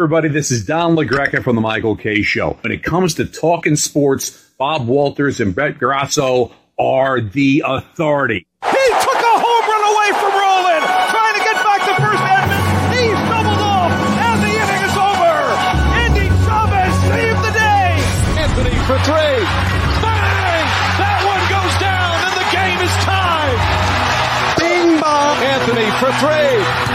Everybody, this is Don LaGreca from the Michael Kay Show. When it comes to talking sports, Bob Walters and Brett Grasso are the authority. He took a home run away from Rolen, trying to get back to first Edmonds. He's doubled off, and the inning is over. Endy Chavez saved the day. Anthony for three. Bang! That one goes down, and the game is tied. Bing bong. Anthony for three.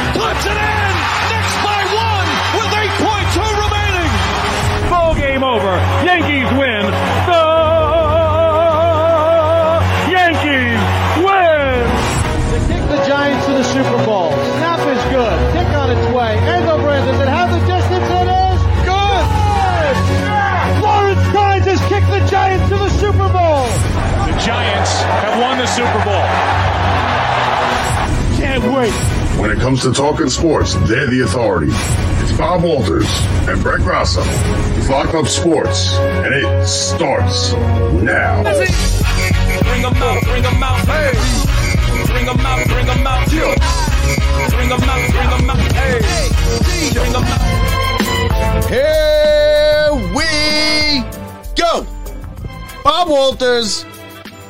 Wait. When it comes to talking sports, they're the authority. It's Bob Walters and Brett Grasso. It's Locked Up Sports, and it starts now. Bring 'em out, bring 'em out, hey. Bring 'em out, bring 'em out, yeah. Bring 'em out, bring 'em out, hey. Bring 'em out. Here we go. Bob Walters,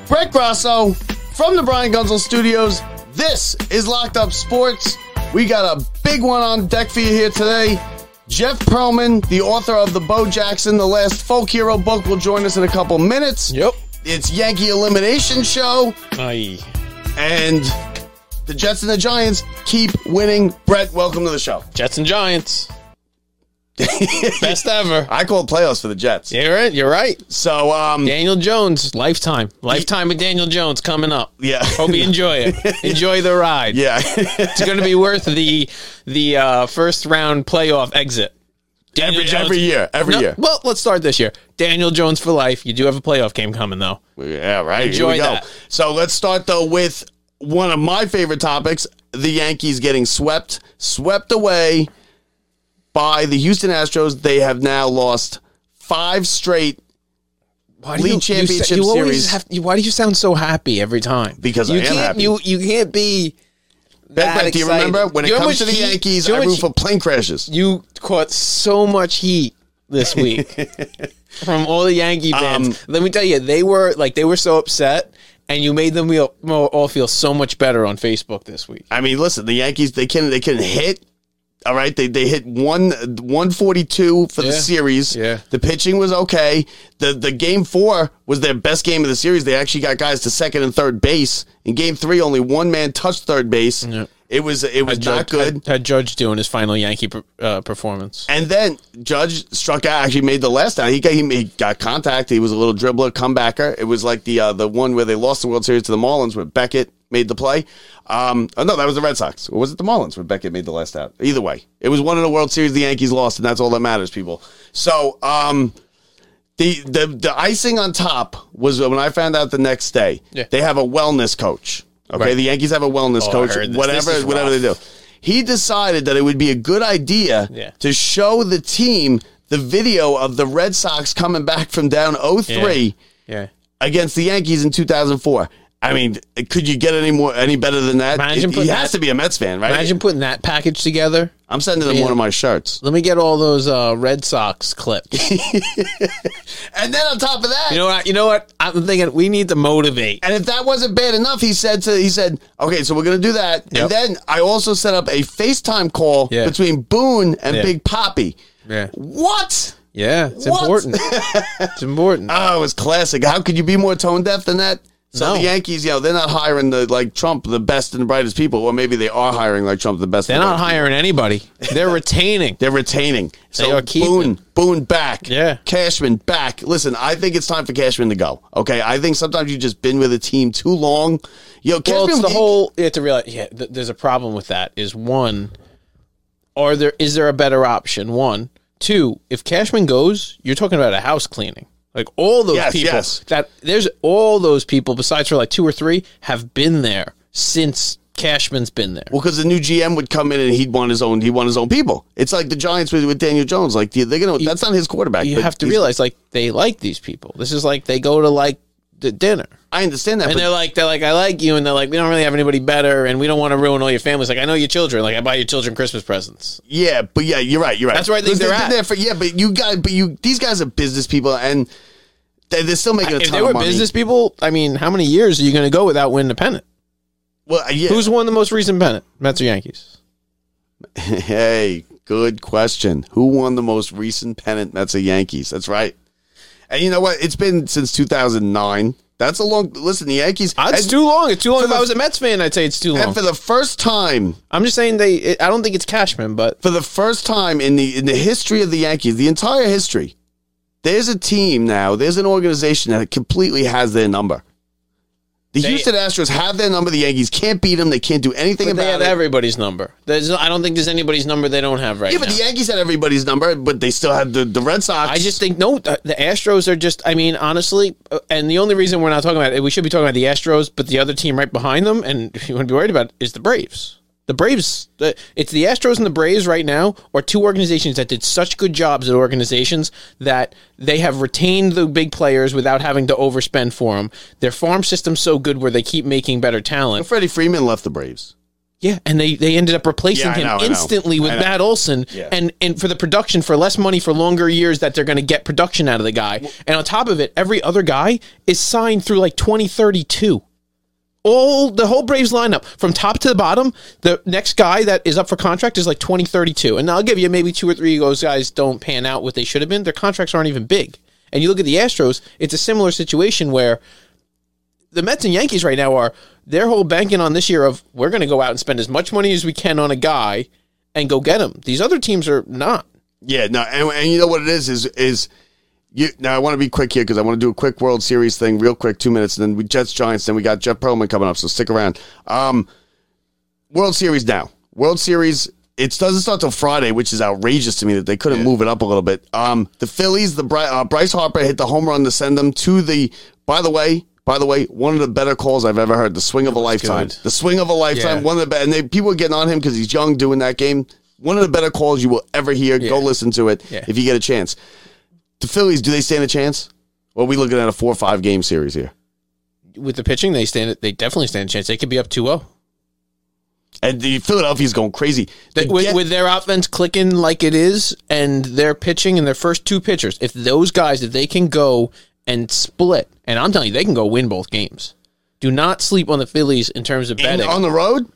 Brett Grasso from the Brian Gunzel Studios. This is Locked Up Sports. We got a big one on deck for you here today. Jeff Pearlman, the author of the Bo Jackson, the last folk hero book, will join us in a couple minutes. Yep. It's Yankee Elimination Show, Aye. and the Jets and the Giants keep winning. Brett, welcome to the show. Jets and Giants. Best ever. I called playoffs for the Jets. You're right. You're right. So, um, Daniel Jones, lifetime. Lifetime of Daniel Jones coming up. Yeah. Hope you enjoy it. enjoy the ride. yeah. It's going to be worth the the uh, first round playoff exit. Daniel every, every year, every No, year. Well, let's start this year. Daniel Jones for life. You do have a playoff game coming though. Yeah, right. Enjoy Here we go. that. So let's start though with one of my favorite topics: the Yankees getting swept, swept away by the Houston Astros. They have now lost five straight Why League championship you always series. Have, you- why do you sound so happy every time? Because you I am can't, happy. You you can't be. That Ben, do you remember when it You comes to the Yankees? you I root for plane crashes. you caught so much heat this week from all the Yankee fans. Um, Let me tell you, they were like they were so upset, and you made them feel, all feel so much better on Facebook this week. I mean, listen, the Yankees they can they can hit. All right, they they hit one one forty two for the series. Yeah. the pitching was okay. the The game four was their best game of the series. They actually got guys to second and third base. In game three, only one man touched third base. Yeah. It was it was Had not Judge- good. Had, had Judge doing his final Yankee per- uh, performance. And then Judge struck out. Actually, made the last out. He got he, he got contact. He was a little dribbler, comebacker. It was like the uh, the one where they lost the World Series to the Marlins, where Beckett made the play. Um, oh, no, that was the Red Sox. Or was it the Marlins where Beckett made the last out? Either way, it was one in the World Series the Yankees lost, and that's all that matters, people. So, um, the the the icing on top was when I found out the next day. Yeah. They have a wellness coach. Okay, Right. the Yankees have a wellness Oh, coach. Whatever, This whatever they do. He decided that it would be a good idea Yeah. to show the team the video of the Red Sox coming back from down 0-3 Yeah. against the Yankees in 2004. I mean, could you get any more any better than that? Imagine It- he has that- to be a Mets fan, right? Imagine putting that package together. I'm sending them Yeah. one of my shirts. Let me get all those uh, Red Sox clips. And then on top of that, you know what? You know what? I'm thinking we need to motivate. And if that wasn't bad enough, he said to he said, "Okay, so we're going to do that." Yep. And then I also set up a FaceTime call Yeah. between Boone and Yeah. Big Papi. Yeah. What? Yeah, it's What? important. it's important. Oh, it was classic. How could you be more tone deaf than that? So No. the Yankees, you know, they're not hiring the like Trump, the best and brightest people, or maybe they are hiring like Trump, the best. They're and not brightest hiring anybody. They're retaining. They're retaining. So are keeping. Boone, Boone back. Yeah. Cashman back. Listen, I think it's time for Cashman to go. Okay, I think sometimes you've just been with a team too long. Yo, Cashman, Well, it's the whole. You have to realize. Yeah, th- there's a problem with that. Is one, are there? Is there a better option? One, two. If Cashman goes, you're talking about a house cleaning. Like all those Yes, people yes. that there's all those people besides for like two or three have been there since Cashman's been there. Well, because the new GM would come in and he'd want his own. He want his own people. It's like the Giants with, with Daniel Jones. Like they're gonna. that's not his quarterback. you have to realize like they like these people. This is like they go to like the dinner. I understand that, And but they're like, they're like, I like you, and they're like, we don't really have anybody better, and we don't want to ruin all your families. Like, I know your children. Like, I buy your children Christmas presents. yeah, but yeah, you're right. You're right. That's where I think Listen, they're at. there for- yeah, but you got, but you, these guys are business people, and they, they're still making a If ton they of were money. business people, I mean, how many years are you going to go without winning a pennant? well, uh, yeah. Who's won the most recent pennant? Mets or Yankees? Hey, good question. Who won the most recent pennant? That's a Yankees. That's right. And you know what? It's been since 2009. That's a long. Listen, the Yankees. Ah, it's and, too long. It's too long. If the- I was a Mets fan, I'd say it's too long. and for the first time, I'm just saying they. It, I don't think it's Cashman, but for the first time in the in the history of the Yankees, the entire history, there's a team now. There's an organization that completely has their number. The They- Houston Astros have their number. The Yankees can't beat them. They can't do anything but they about have it. everybody's number. There's. I don't think there's anybody's number they don't have right now. yeah, but the Yankees had everybody's number, but they still had the, the Red Sox. I just think no. The, the Astros are just. I mean, honestly, uh, and the only reason we're not talking about it, we should be talking about the Astros, but the other team right behind them, and if you want to be worried about, is the Braves. The Braves. The, it's the Astros and the Braves right now are two organizations that did such good jobs at organizations that they have retained the big players without having to overspend for them. Their farm system's so good where they keep making better talent. Freddie Freeman left the Braves. Yeah, and they, they ended up replacing Yeah, him know, instantly with Matt Olson, Yeah. and and for the production for less money for longer years that they're going to get production out of the guy. And on top of it, every other guy is signed through like twenty thirty two. All the whole Braves lineup from top to the bottom. The next guy that is up for contract is like twenty thirty two, and I'll give you maybe two or three of those guys don't pan out what they should have been. Their contracts aren't even big. And you look at the Astros, it's a similar situation where the Mets and Yankees right now are their whole banking on this year of we're going to go out and spend as much money as we can on a guy and go get him. These other teams are not. Yeah, no, and, and you know what it is is is you. Now I want to be quick here because I want to do a quick World Series thing, real quick, two minutes, and then we Jets Giants. Then we got Jeff Pearlman coming up, so stick around. Um, World Series now. World Series. It doesn't start till Friday, which is outrageous to me that they couldn't move it up a little bit. Um, the Phillies, the uh, Bryce Harper hit the home run to send them to the. By the way, by the way, one of the better calls I've ever heard. The swing of a lifetime. good. The swing of a lifetime. Yeah. One of the better. And they, people are getting on him because he's young doing that game. One of the better calls you will ever hear. Go listen to it Yeah. if you get a chance. The Phillies, do they stand a chance? Or are we looking at a four or five game series here? With the pitching, they stand. They definitely stand a chance. They could be up 2-0. And the Philadelphia's going crazy. They- with, get- with their offense clicking like it is, and their pitching and their first two pitchers, if those guys, if they can go and split, and I'm telling you, they can go win both games. Do not sleep on the Phillies in terms of betting. on the road,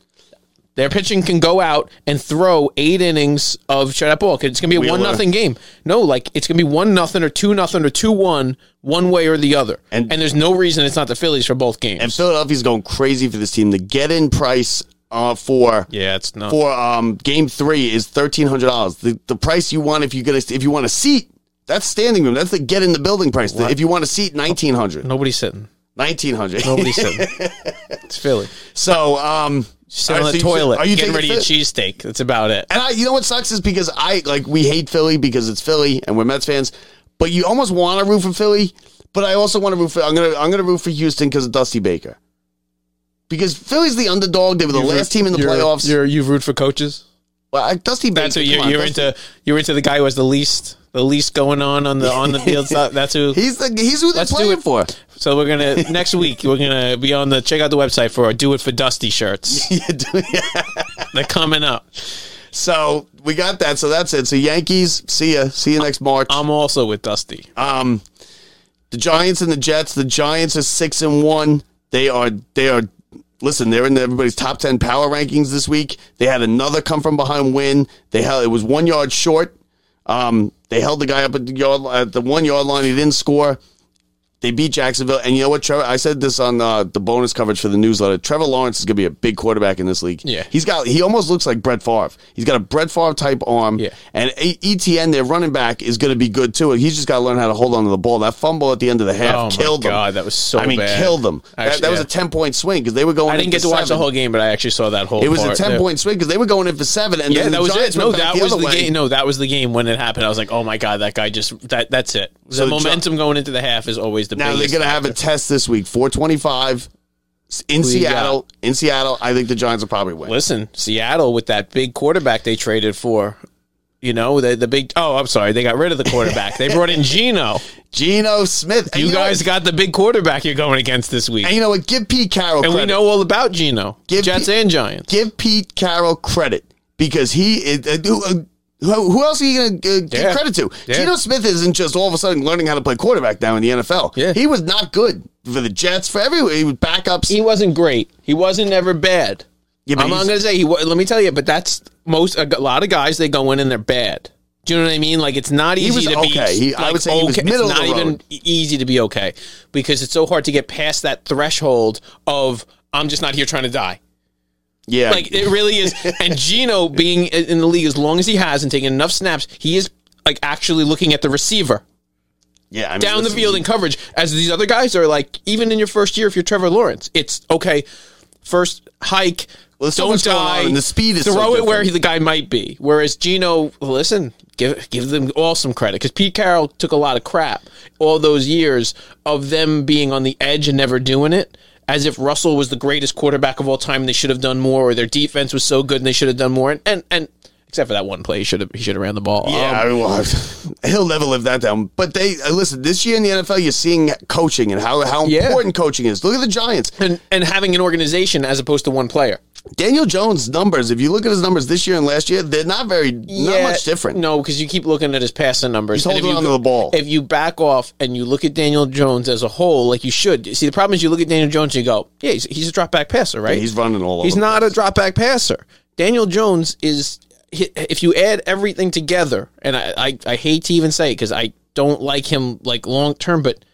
Their pitching can go out and throw eight innings of shutout ball. It's going to be a Wheeler. one nothing game. No, like it's going to be one nothing or two nothing or two one, one way or the other. And- And, there's no reason it's not the Phillies for both games. and Philadelphia's going crazy for this team. The get in price uh, for yeah, it's not. for um, game three is thirteen hundred dollars. The the price you want if you get a, if you want a seat, that's standing room. That's the get in the building price. The- if you want a seat, nineteen hundred. Nobody's sitting. Nineteen hundred. Nobody's sitting. it's Philly. So um, Sit all on the so toilet. Are you getting ready to Phil- cheesesteak. That's about it. And I, you know what sucks is because I like we hate Philly because it's Philly and we're Mets fans, but you almost want to root for Philly. But I also want to root for. I'm gonna I'm gonna root for Houston because of Dusty Baker. Because Philly's the underdog. They were the last team in the You're- playoffs. You're, you root for coaches. Well, I- Dusty Baker. That's who you're, on, you're into. You're into the guy who has the least, the least going on on the on the field. That's who. He's the he's who they're playing for. So we're gonna next week. We're gonna be on the check out the website for our "Do It for Dusty" shirts. You They're coming up. so we got that. So that's it. So Yankees. See ya. See you next March. I'm also with Dusty. Um, the Giants and the Jets. The Giants are six and one. They are they are. Listen, they're in everybody's top ten power rankings this week. They had another come from behind win. They held it was one yard short. Um, they held the guy up at the yard at the one yard line. He didn't score. They beat Jacksonville, and you know what, Trevor? I said this on uh, the bonus coverage for the newsletter. Trevor Lawrence is going to be a big quarterback in this league. Yeah. he's got. He almost looks like Brett Favre. He's got a Brett Favre type arm. Yeah. and a- Etienne, their running back, is going to be good too. He's just got to learn how to hold on to the ball. That fumble at the end of the half Oh my killed them. God, that was so I mean, bad. killed them. that, Actually, that was yeah. a ten point swing because they were going. I didn't get to watch the whole game, but I actually saw that whole. It was a ten Yeah. point swing because they were going in for seven, and Yeah, then that the was Giants it. No, that was the way. game. No, that was the game when it happened. I was like, oh my god, that guy just that. That's it. The So the momentum going into the half is always the Now they're going to have a test this week, four twenty five in Who you Seattle. In Seattle, I think the Giants will probably win. Listen, Seattle with that big quarterback they traded for. You know, the the big. Oh, I'm sorry, they got rid of the quarterback. they brought in Geno. Geno Smith. And You guys what? got the big quarterback you're going against this week, and you know what? Give Pete Carroll and credit. we know all about Geno. Give Jets Pete- and Giants. give Pete Carroll credit because he is. Uh, who, else are you going to uh, give Yeah. credit to? Yeah. Geno Smith isn't just all of a sudden learning how to play quarterback now in the NFL. Yeah. He was not good for the Jets, for everywhere. He was backups. He wasn't great. He wasn't ever bad. Yeah, I'm not gonna say he. Let me tell you, but that's most a lot of guys. They go in and they're bad. Do you know what I mean? Like it's not easy to be. okay. He- I would say he was okay. middle It's of not the even road. easy to be okay because it's so hard to get past that threshold of I'm just not here trying to die. Yeah. Like it really is. And Geno being in the league as long as he has and taking enough snaps, he is like actually looking at the receiver yeah. I mean, down the field in coverage. As these other guys are like, even in your first year, if you're Trevor Lawrence, it's okay. First hike, Well, don't die. on, the speed is throw so it where he, the guy might be. Whereas Geno, listen, give give them all some credit because Pete Carroll took a lot of crap all those years of them being on the edge and never doing it. As if Russell was the greatest quarterback of all time and they should have done more, or their defense was so good and they should have done more. And and, and except for that one play, he should have he should have ran the ball. Yeah, Um, well, he'll never live that down. But they uh, listen. This year in the NFL, you're seeing coaching and how how Yeah. important coaching is. Look at the Giants. and and having an organization as opposed to one player. Daniel Jones' numbers. If you look at his numbers this year and last year, they're not very not much different. No, because you keep looking at his passing numbers. He's if holding you onto the ball. If you back off and you look at Daniel Jones as a whole, like you should. See, the problem is you look at Daniel Jones and you go, yeah, he's, he's a drop back passer, right? he's running all over He's not a drop back passer. Daniel Jones is. If you add everything together, and I, I, I hate to even say it because I don't like him like long term, but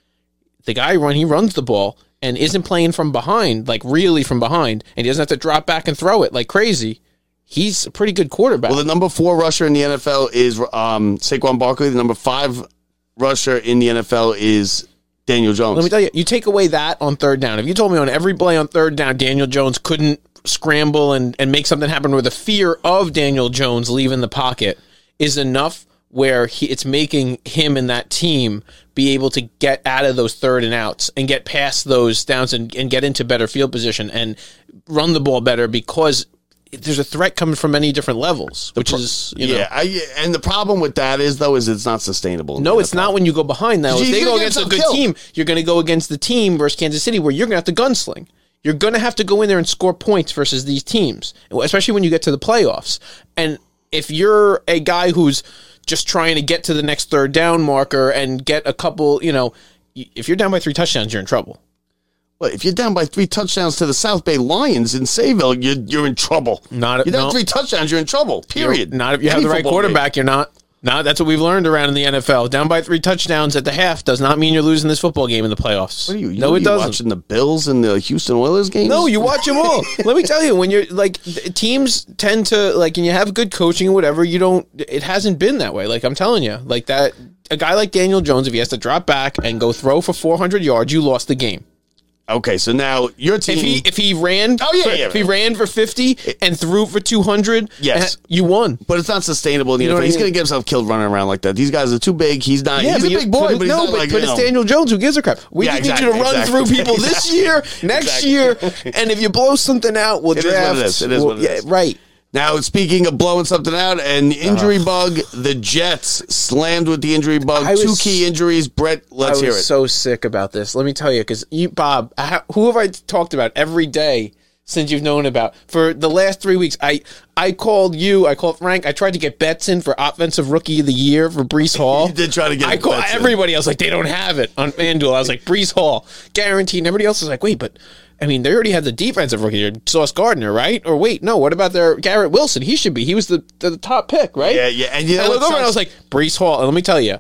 the guy run he runs the ball and isn't playing from behind, like really from behind, and he doesn't have to drop back and throw it like crazy. He's a pretty good quarterback. Well, the number four rusher in the NFL is um, Saquon Barkley. The number five rusher in the NFL is Daniel Jones. Let me tell you, you take away that on third down. If you told me on every play on third down, Daniel Jones couldn't scramble and, and make something happen where the fear of Daniel Jones leaving the pocket is enough where he, it's making him and that team be able to get out of those third and outs and get past those downs and, and get into better field position and run the ball better because there's a threat coming from many different levels, which is, you know. yeah, I, and the problem with that is though is it's not sustainable. No, it's not when you go behind now. If they go against a good killed. team, you're going to go against the team versus Kansas City where you're going to have to gunsling. You're going to have to go in there and score points versus these teams, especially when you get to the playoffs. And if you're a guy who's just trying to get to the next third down marker and get a couple, you know, if you're down by three touchdowns, you're in trouble. Well, if you're down by three touchdowns to the South Bay Lions in Sayville, you're you're in trouble. Not- you're down no. three touchdowns, you're in trouble. Period. Not if you have the right quarterback, you're not. No, that's what we've learned around in the NFL. Down by three touchdowns at the half does not mean you're losing this football game in the playoffs. What are you? you no, it you doesn't. Watching the Bills and the Houston Oilers games? No, you watch them all. Let me tell you, when you're like teams tend to like, and you have good coaching or whatever, you don't. It hasn't been that way. Like I'm telling you, like that. A guy like Daniel Jones, if he has to drop back and go throw for 400 yards, you lost the game. Okay, so now your team. If he if he ran, Oh, yeah, for, yeah. if he ran for 50 and threw for 200, Yes. uh, you won. but it's not sustainable in the You know NFL. I He's mean? going to get himself killed running around like that. These guys are too big. He's not. he's a big boy, but he's no, but, like but it's know. Daniel Jones. Who gives a crap? We Yeah, just exactly, need you to run exactly. through people this year, next year, and if you blow something out, we'll It is what it draft. is. It is we'll- what it yeah, right. Now, speaking of blowing something out, an uh-huh. injury bug, the Jets slammed with the injury bug. I Two key injuries. Brett, let's I hear was it. so sick about this. Let me tell you, because you, Bob, I, who have I talked about every day since you've known about for the last three weeks? I I called you, I called Frank. I tried to get bets in for offensive rookie of the year for Breece Hall. You did try to get I called everybody. I was like, they don't have it on FanDuel. I was like, Breece Hall, guaranteed. And everybody else was like, wait, but. I mean, they already had the defensive rookie here, Sauce Gardner, right? Or wait, no, what about their Garrett Wilson? He should be. He was the, the, top pick, right? Yeah, yeah, and you know I over and I was like, Breece Hall. And let me tell you,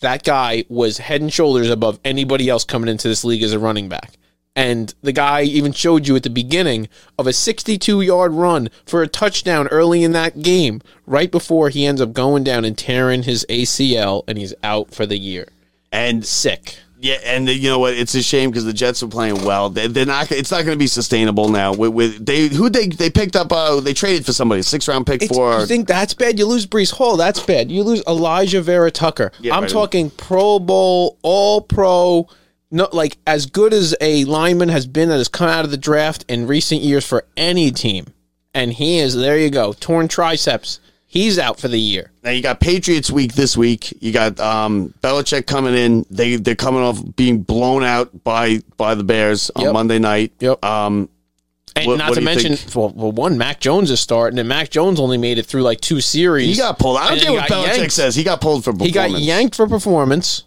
that guy was head and shoulders above anybody else coming into this league as a running back. And the guy even showed you at the beginning of a 62 yard run for a touchdown early in that game, right before he ends up going down and tearing his ACL and he's out for the year. and Sick. Yeah, and you know what? It's a shame because the Jets are playing well. They, they're not. It's not going to be sustainable now. With, with they who they they picked up. Uh, they traded for somebody, six round pick It's- for. you think that's bad? You lose Breece Hall, that's bad. You lose Alijah Vera Tucker. Yeah, I'm right. talking Pro Bowl, All Pro. No, like as good as a lineman has been that has come out of the draft in recent years for any team, and he is there. You go, torn triceps. He's out for the year. Now you got Patriots week this week. You got um, Belichick coming in. They they're coming off being blown out by by the Bears on Yep. Monday night. Yep. Um, And What- not what to mention, well, well, one Mac Jones is starting, and Mac Jones only made it through like two series. he got pulled. I don't care what Belichick yanked. says. He got pulled for performance. He got yanked for performance.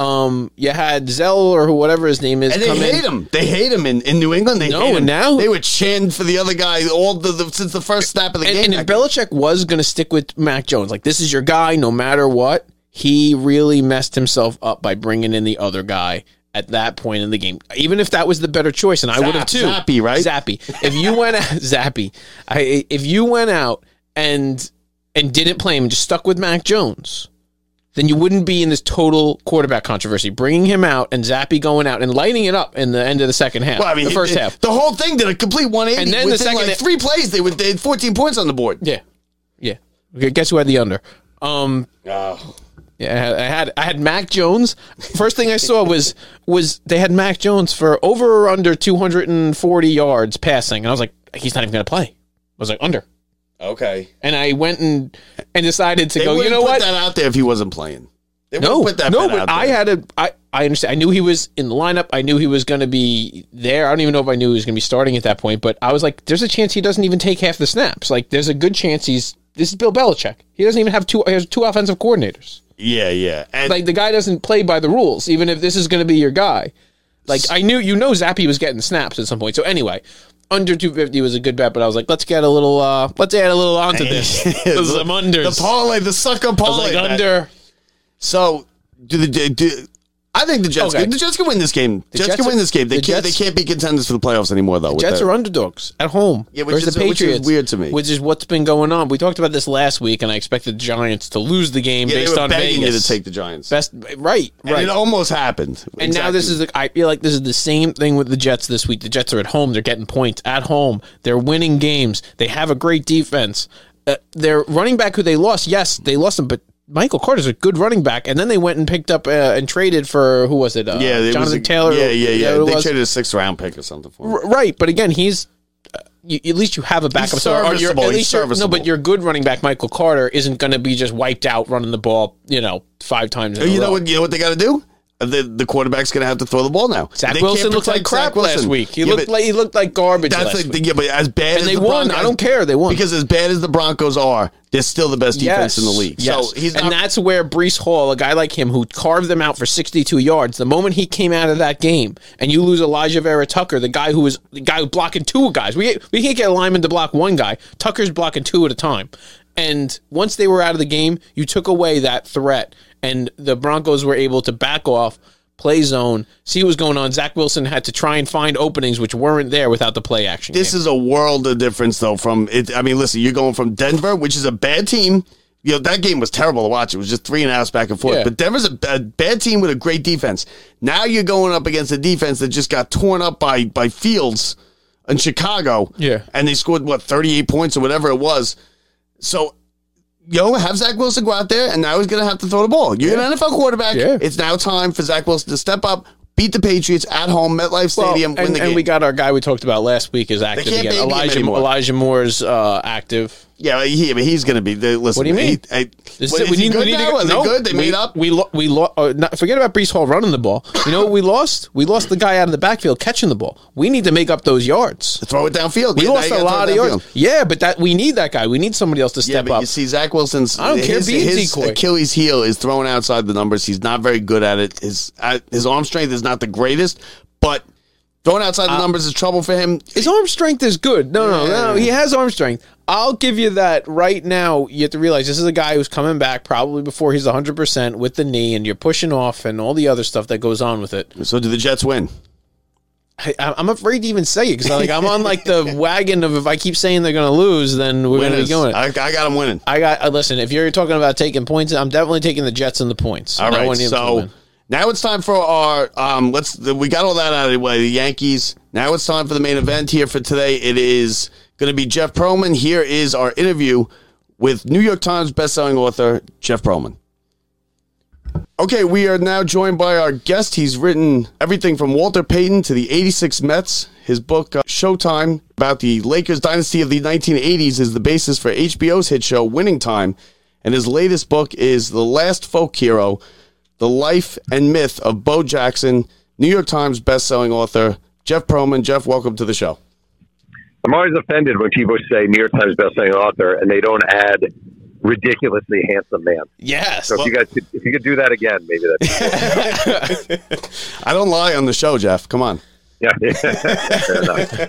Um, you had Zell or whatever his name is. And they come in. hate him. They hate him in, in New England. They No, hate him. and now- they were chanting for the other guy all the, the since the first snap of the And, game. and if Belichick was going to stick with Mac Jones, like this is your guy, no matter what, he really messed himself up by bringing in the other guy at that point in the game. Even if that was the better choice, and I would have too. Zappe, right? Zappe. If you went out, Zappe, I, if you went out and and didn't play him and just stuck with Mac Jones, then you wouldn't be in this total quarterback controversy. Bringing him out and Zappe going out and lighting it up in the end of the second half, well, I mean, the first it- half. the whole thing did a complete 180. And then the second like three plays, they would they had 14 points on the board. Yeah, yeah. Okay, guess who had the under? Um, Oh. yeah, I had, I had I had Mac Jones. First thing I saw was was they had Mac Jones for over or under 240 yards passing, and I was like, he's not even going to play. I was like under, Okay. and I went and and decided to They go. You know put what? that out there if he wasn't playing. They no, wouldn't put that no, but I had a I I understand. I knew he was in the lineup. I knew he was going to be there. I don't even know if I knew he was going to be starting at that point, but I was like, there's a chance he doesn't even take half the snaps. Like, there's a good chance he's. This is Bill Belichick. He doesn't even have two. He has two offensive coordinators. Yeah, yeah. And like the guy doesn't play by the rules, even if this is going to be your guy. Like I knew, you know, Zappe was getting snaps at some point. So anyway, under 250 was a good bet, but I was like, let's get a little, uh let's add a little onto this. This is some unders. the parlay, the sucker I was parlay. like under. So, do the do, I think the Jets. Okay. The Jets can win this game. Jets, Jets can win this game. They the can't. Jets- they can't be contenders for the playoffs anymore, though. with Jets that. are underdogs at home. Yeah, which is- the which is Patriots. weird to me. Which is what's been going on. We talked about this last week, and I expected the Giants to lose the game Yeah, they based were on begging Vegas. you to take the Giants. Best, right, And right. it almost happened. And now this is, the, I feel like this is the same thing with the Jets this week. The Jets are at home. They're getting points at home. They're winning games. They have a great defense. Uh, their running back who they lost, yes, they lost him, but Michael Carter's a good running back. And then they went and picked up uh, and traded for, who was it? Uh, yeah, it Jonathan a- Taylor. Yeah, yeah, yeah. They was? traded a sixth round pick or something for him. R- right, but again, he's uh, you, at least you have a backup. So, you're- serviceable. at He's least no, but your good running back Michael Carter isn't going to be just wiped out running the ball, you know, five times. In a You know row. what? You know what they got to do? The the quarterback's going to have to throw the ball now. Zach They Wilson looked like crap last week. He Yeah, looked like he looked like garbage That's week. yeah, but as bad And as they the won. Broncos, I don't care. They won. because as bad as the Broncos are, they're still the best defense in the league. Yes. So he's and not. that's where Breece Hall, a guy like him who carved them out for 62 yards, the moment he came out of that game, and you lose Alijah Vera Tucker, the guy who was the guy who blocking two guys. We we can't get a lineman to block one guy. Tucker's blocking two at a time. And once they were out of the game, you took away that threat, and the Broncos were able to back off. Play zone, see what was going on. Zach Wilson had to try and find openings which weren't there without the play action. this game. is a world of difference, though. From it, I mean, listen, you're going from Denver, which is a bad team. You know that game was terrible to watch. It was just three and a half back and forth. Yeah. But Denver's a, a bad team with a great defense. Now you're going up against a defense that just got torn up by by Fields in Chicago. Yeah. and they scored what 38 points or whatever it was. So. Yo, have Zach Wilson go out there, and now he's going to have to throw the ball. You're an NFL quarterback. Yeah. It's now time for Zach Wilson to step up, beat the Patriots at home, MetLife Well, Stadium, win and, and we got our guy we talked about last week is active again. Elijah. Elijah Moore's uh, active. Yeah, he, I mean, he's going to be. They, listen, What do you mean? He, I, This what, is- is he good to now? go- Are they no, good? They we, made up. We lo- we lo- uh, not, forget about Breece Hall running the ball. You know what we lost? We lost the guy out of the backfield catching the ball. We need to make up those yards. throw it downfield. We Yeah, lost a lot of yards. downfield. Yeah, but that we need that guy. We need somebody else to Yeah, step but up. you see, Zach Wilson's. I don't care his, if he's his decoy. Achilles heel is thrown outside the numbers. He's not very good at it. His uh, his arm strength is not the greatest, but throwing outside Uh, the numbers is trouble for him. His arm strength is good. No, no, no. He has arm strength. I'll give you that right now. You have to realize this is a guy who's coming back probably before he's 100% with the knee, and you're pushing off and all the other stuff that goes on with it. So do the Jets win? I, I'm afraid to even say it because like, I'm on like the wagon of if I keep saying they're going to lose, then we're going to be going. I, I got them winning. I got, uh, listen, if you're talking about taking points, I'm definitely taking the Jets and the points. All right, one needs to so now it's time for our um. Let's we got all that out of the way. The Yankees. Now it's time for the main event here for today. It is going to be Jeff Pearlman. Here is our interview with New York Times bestselling author Jeff Pearlman. Okay, we are now joined by our guest. He's written everything from Walter Payton to the 86 Mets. His book, uh, Showtime, about the Lakers dynasty of the 1980s, is the basis for HBO's hit show Winning Time. And his latest book is The Last Folk Hero The Life and Myth of Bo Jackson, New York Times bestselling author Jeff Pearlman. Jeff, welcome to the show. I'm always offended when people say New York Times bestselling author and they don't add ridiculously handsome man. Yes. So if you guys could, if you could do that again, maybe that's I don't lie on the show, Jeff. Come on. yeah.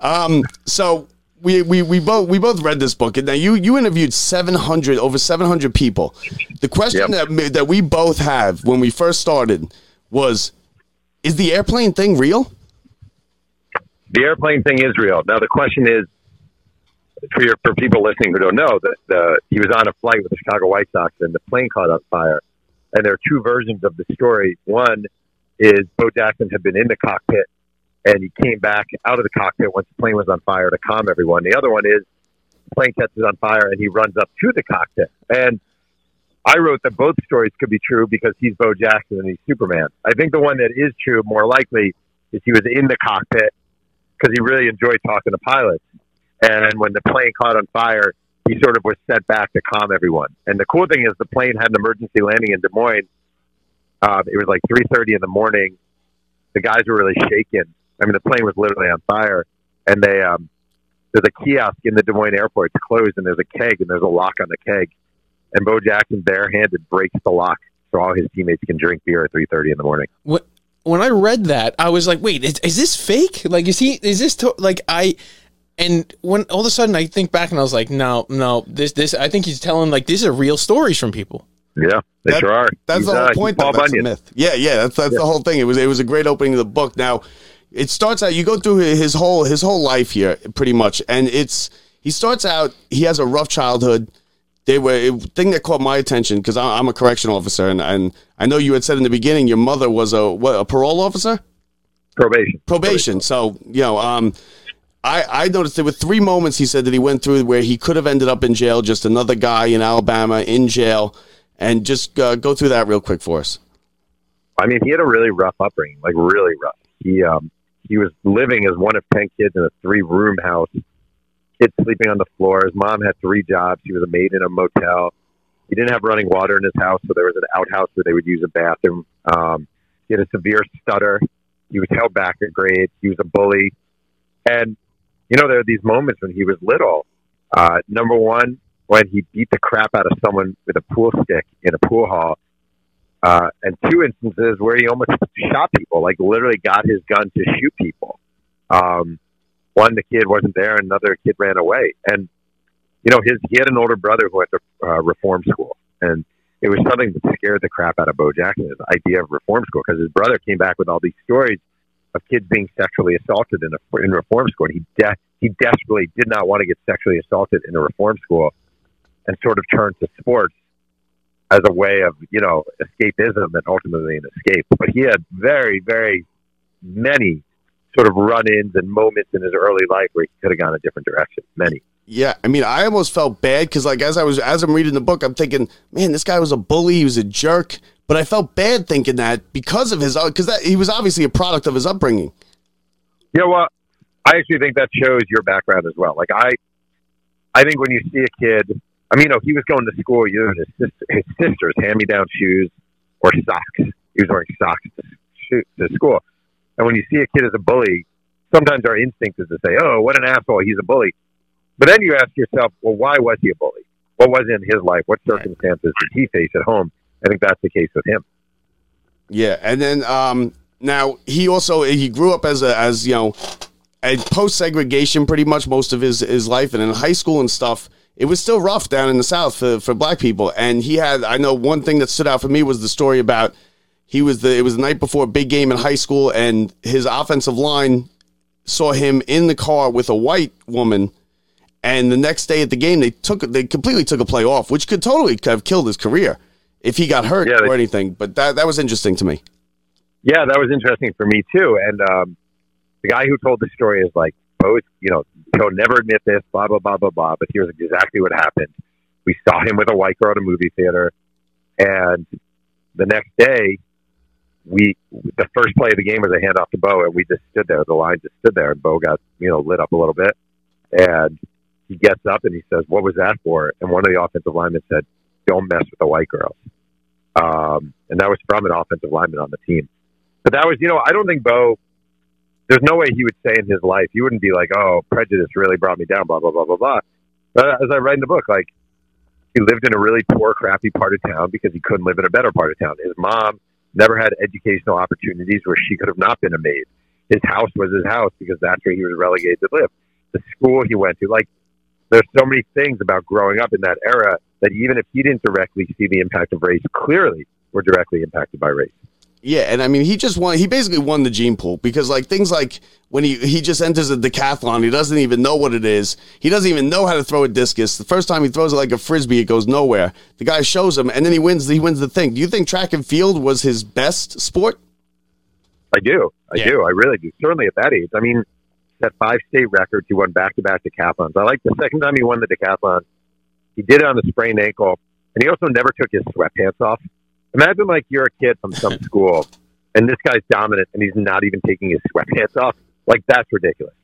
Um, so we, we, we both we both read this book, and now you you interviewed seven hundred over seven hundred people. The question Yep. that that we both have when we first started was, is the airplane thing real? The airplane thing is real. Now the question is, for your for people listening who don't know, that the, he was on a flight with the Chicago White Sox and the plane caught on fire. And there are two versions of the story. One is Bo Jackson had been in the cockpit and he came back out of the cockpit once the plane was on fire to calm everyone. The other one is the plane catches on fire and he runs up to the cockpit. And I wrote that both stories could be true because he's Bo Jackson and he's Superman. I think the one that is true, more likely, is he was in the cockpit because he really enjoyed talking to pilots. And when the plane caught on fire, he sort of was sent back to calm everyone. And the cool thing is, the plane had an emergency landing in Des Moines. Um, it was like three thirty in the morning. The guys were really shaken. I mean, the plane was literally on fire, and they um, there's a kiosk in the Des Moines airport. It's closed, and there's a keg, and there's a lock on the keg. And Bo Jackson barehanded breaks the lock so all his teammates can drink beer at three thirty in the morning. Wh- when I read that, I was like, "Wait, is, is this fake? Like, is he? Is this to, like I?" And when all of a sudden I think back and I was like, "No, no, this, this. I think he's telling like these are real stories from people." Yeah, they That- sure are. That's He's, the whole uh, point. Though. That's a myth. Yeah, yeah. That's that's the whole thing. It was it was a great opening of the book. Now, it starts out. You go through his whole his whole life here, pretty much, and it's he starts out. He has a rough childhood. They were a thing that caught my attention because I'm a correctional officer, and, and I know you had said in the beginning your mother was a what a parole officer Probation. probation. So you know, um, I I noticed there were three moments he said that he went through where he could have ended up in jail. Just another guy in Alabama in jail, and just uh, go through that real quick for us. I mean, he had a really rough upbringing, like really rough. He um, he was living as one of ten kids in a three room house. Kids sleeping on the floor. His mom had three jobs. He was a maid in a motel. He didn't have running water in his house, so there was an outhouse where they would use a bathroom. Um, he had a severe stutter. He was held back at grades. He was a bully, and you know there are these moments when he was little. Uh, number one, when he beat the crap out of someone with a pool stick in a pool hall uh, and two instances where he almost shot people, like literally got his gun to shoot people. Um, one, the kid wasn't there, and another kid ran away. And you know, his he had an older brother who went to uh, reform school, and it was something that scared the crap out of Bo Jackson. His idea of reform school, because his brother came back with all these stories of kids being sexually assaulted in a in reform school, and he de- he desperately did not want to get sexually assaulted in a reform school, and sort of turned to sports as a way of you know escapism and ultimately an escape. But he had very very many sort of run-ins and moments in his early life where he could have gone a different direction. Many. Yeah, I mean, I almost felt bad because, like, as I was as I'm reading the book, I'm thinking, man, this guy was a bully. He was a jerk. But I felt bad thinking that because of his uh, because that he was obviously a product of his upbringing. Yeah, well, I actually think that shows your background as well. Like I, I think when you see a kid, I mean, you know, he was going to school using his sister, his sister's hand-me-down shoes or socks. He was wearing socks to, to school, and when you see a kid as a bully, sometimes our instinct is to say, "Oh, what an asshole! He's a bully." But then you ask yourself, "Well, why was he a bully? What was in his life? What circumstances did he face at home?" I think that's the case with him. Yeah, and then um, now he also he grew up as a as you know, a post segregation pretty much most of his his life, and in high school and stuff. It was still rough down in the South for, for black people, and he had. I know one thing that stood out for me was the story about he was the. It was the night before a big game in high school, and his offensive line saw him in the car with a white woman, and the next day at the game they took they completely took a play off, which could totally have killed his career if he got hurt Yeah, or anything. But that that was interesting to me. Yeah, that was interesting for me too. And um, the guy who told the story is like, both, you know, he'll never admit this, blah blah blah blah blah. But here's exactly what happened. We saw him with a white girl at a movie theater, and the next day, we the first play of the game was a handoff to Bo, and we just stood there. The line just stood there, and Bo got you know lit up a little bit, and he gets up and he says, "What was that for?" And one of the offensive linemen said, "Don't mess with the white girls," um, and that was from an offensive lineman on the team. But that was, you know, I don't think Bo. There's no way he would say in his life he wouldn't be like, "Oh, prejudice really brought me down," blah blah blah blah blah. But as I write in the book, like he lived in a really poor, crappy part of town because he couldn't live in a better part of town. His mom never had educational opportunities where she could have not been a maid. His house was his house because that's where he was relegated to live. The school he went to, like, there's so many things about growing up in that era that even if he didn't directly see the impact of race, clearly were directly impacted by race. Yeah, and I mean, he just won. He basically won the gene pool because, like, things like when he he just enters a decathlon, he doesn't even know what it is. He doesn't even know how to throw a discus. The first time he throws it like a frisbee, it goes nowhere. The guy shows him, and then he wins. He wins the thing. Do you think track and field was his best sport? I do. I Yeah. do. I really do. Certainly at that age. I mean, set five state records. He won back to back decathlons. I like the second time he won the decathlon, he did it on a sprained ankle, and he also never took his sweatpants off. Imagine like you're a kid from some school, and this guy's dominant, and he's not even taking his sweatpants off. Like that's ridiculous.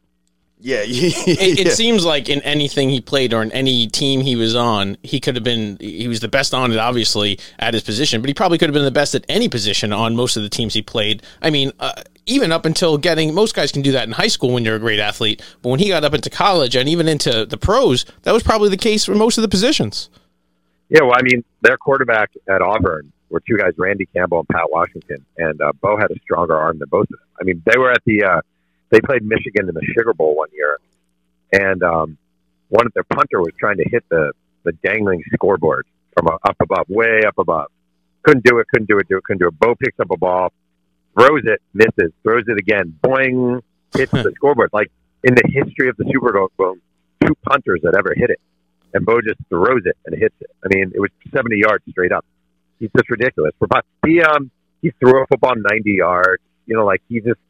Yeah, It, it seems like in anything he played or in any team he was on, he could have been. He was the best on it, obviously, at his position. But he probably could have been the best at any position on most of the teams he played. I mean, uh, even up until getting most guys can do that in high school when you're a great athlete. But when he got up into college and even into the pros, that was probably the case for most of the positions. Yeah, well, I mean, their quarterback at Auburn were two guys, Randy Campbell and Pat Washington, and uh, Bo had a stronger arm than both of them. I mean, they were at the uh, they played Michigan in the Sugar Bowl one year, and um, one of their punter was trying to hit the the dangling scoreboard from uh, up above, way up above. Couldn't do it. Couldn't do it. Do it. Couldn't do it. Bo picks up a ball, throws it, misses, throws it again, boing, hits the scoreboard. Like in the history of the Super Bowl, two punters that ever hit it and Bo just throws it and hits it. I mean, it was 70 yards straight up. He's just ridiculous. He um he threw a football 90 yards. You know, like he just